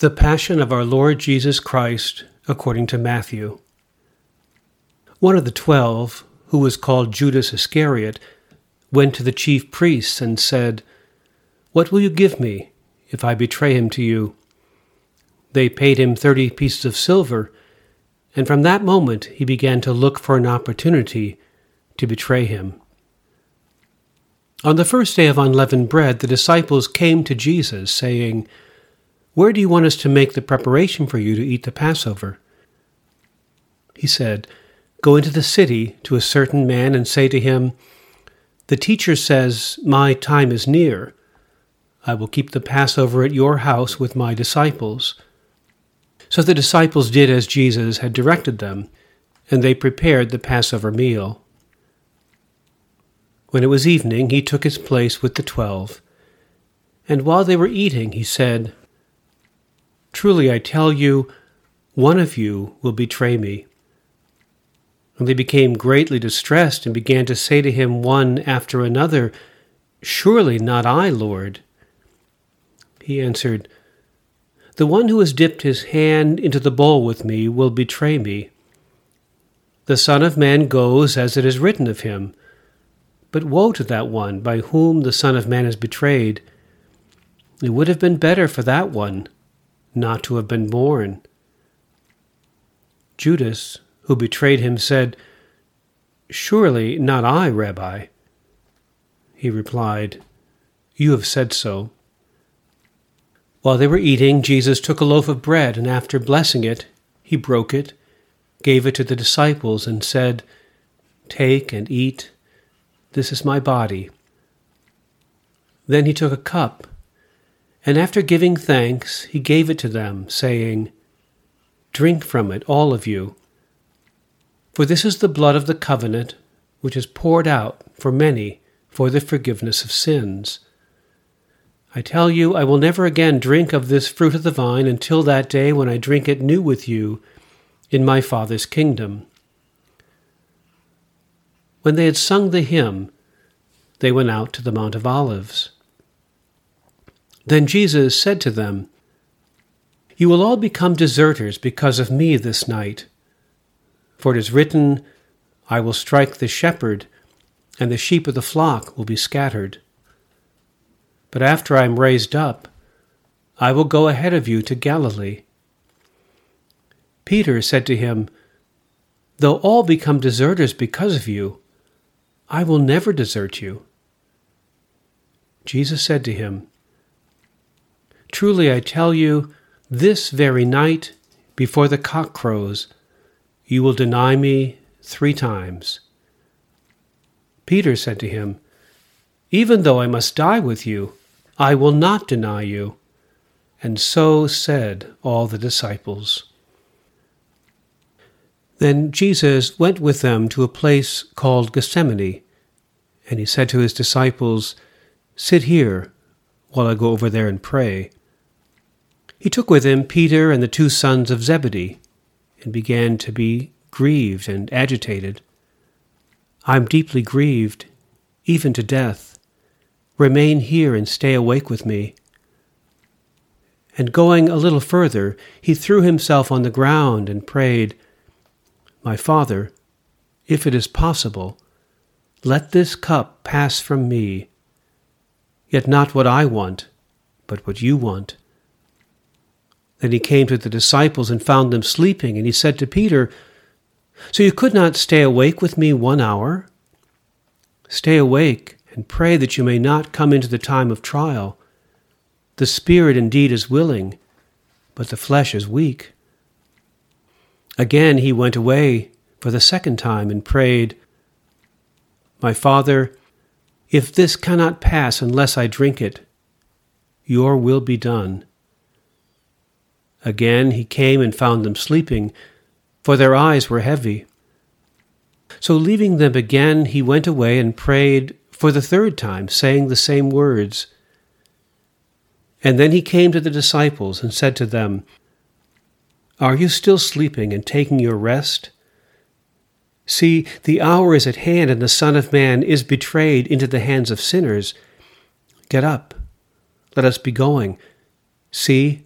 The Passion of our Lord Jesus Christ according to Matthew. One of the twelve, who was called Judas Iscariot, went to the chief priests and said, What will you give me if I betray him to you? They paid him thirty pieces of silver, and from that moment he began to look for an opportunity to betray him. On the first day of unleavened bread, the disciples came to Jesus, saying, where do you want us to make the preparation for you to eat the Passover? He said, Go into the city to a certain man and say to him, The teacher says, My time is near. I will keep the Passover at your house with my disciples. So the disciples did as Jesus had directed them, and they prepared the Passover meal. When it was evening, he took his place with the twelve. And while they were eating, he said, Truly I tell you, one of you will betray me. And they became greatly distressed and began to say to him one after another, Surely not I, Lord. He answered, The one who has dipped his hand into the bowl with me will betray me. The Son of Man goes as it is written of him. But woe to that one by whom the Son of Man is betrayed. It would have been better for that one not to have been born. Judas, who betrayed him, said, Surely not I, Rabbi. He replied, You have said so. While they were eating, Jesus took a loaf of bread, and after blessing it, he broke it, gave it to the disciples, and said, Take and eat. This is my body. Then he took a cup and after giving thanks, he gave it to them, saying, Drink from it, all of you. For this is the blood of the covenant, which is poured out for many for the forgiveness of sins. I tell you, I will never again drink of this fruit of the vine until that day when I drink it new with you in my Father's kingdom. When they had sung the hymn, they went out to the Mount of Olives. Then Jesus said to them, You will all become deserters because of me this night. For it is written, I will strike the shepherd, and the sheep of the flock will be scattered. But after I am raised up, I will go ahead of you to Galilee. Peter said to him, Though all become deserters because of you, I will never desert you. Jesus said to him, Truly I tell you, this very night, before the cock crows, you will deny me three times. Peter said to him, Even though I must die with you, I will not deny you. And so said all the disciples. Then Jesus went with them to a place called Gethsemane, and he said to his disciples, Sit here while I go over there and pray. He took with him Peter and the two sons of Zebedee, and began to be grieved and agitated. I am deeply grieved, even to death. Remain here and stay awake with me. And going a little further, he threw himself on the ground and prayed, My Father, if it is possible, let this cup pass from me. Yet not what I want, but what you want. Then he came to the disciples and found them sleeping, and he said to Peter, So you could not stay awake with me one hour? Stay awake and pray that you may not come into the time of trial. The spirit indeed is willing, but the flesh is weak. Again he went away for the second time and prayed, My Father, if this cannot pass unless I drink it, your will be done. Again he came and found them sleeping, for their eyes were heavy. So leaving them again, he went away and prayed for the third time, saying the same words. And then he came to the disciples and said to them, Are you still sleeping and taking your rest? See, the hour is at hand, and the Son of Man is betrayed into the hands of sinners. Get up, let us be going. See,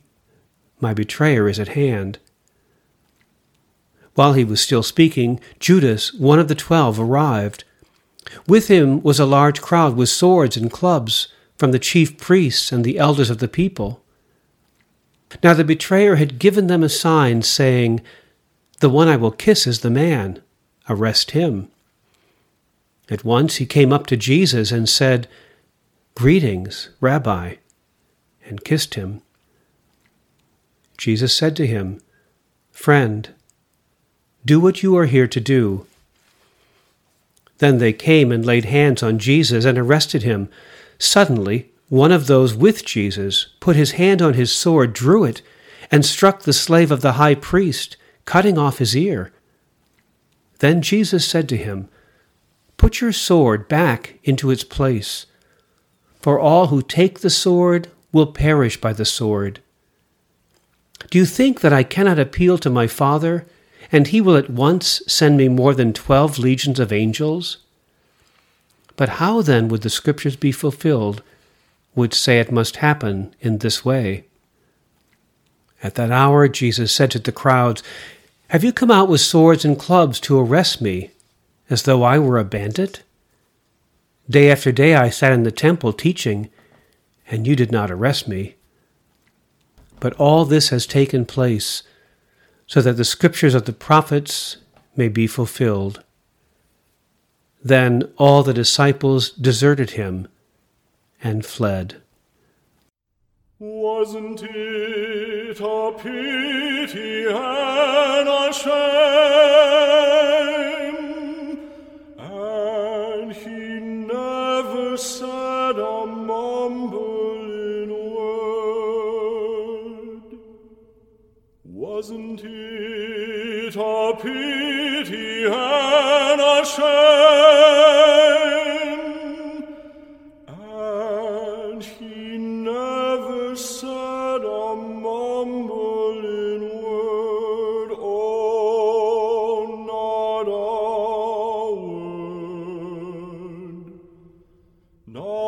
My betrayer is at hand. While he was still speaking, Judas, one of the twelve, arrived. With him was a large crowd with swords and clubs from the chief priests and the elders of the people. Now the betrayer had given them a sign, saying, The one I will kiss is the man. Arrest him. At once he came up to Jesus and said, Greetings, Rabbi, and kissed him. Jesus said to him, Friend, do what you are here to do. Then they came and laid hands on Jesus and arrested him. Suddenly, one of those with Jesus put his hand on his sword, drew it, and struck the slave of the high priest, cutting off his ear. Then Jesus said to him, Put your sword back into its place, for all who take the sword will perish by the sword. Do you think that I cannot appeal to my Father? and he will at once send me more than twelve legions of angels? But how then would the Scriptures be fulfilled which say it must happen in this way? At that hour Jesus said to the crowds, Have you come out with swords and clubs to arrest me, as though I were a bandit? Day after day I sat in the temple teaching, and you did not arrest me. But all this has taken place so that the scriptures of the prophets may be fulfilled. Then all the disciples deserted him and fled. Wasn't it a pity and a shame? And he never said a mumbling Wasn't it a pity and a shame? And he never said a mumbling word, oh, not a word. Not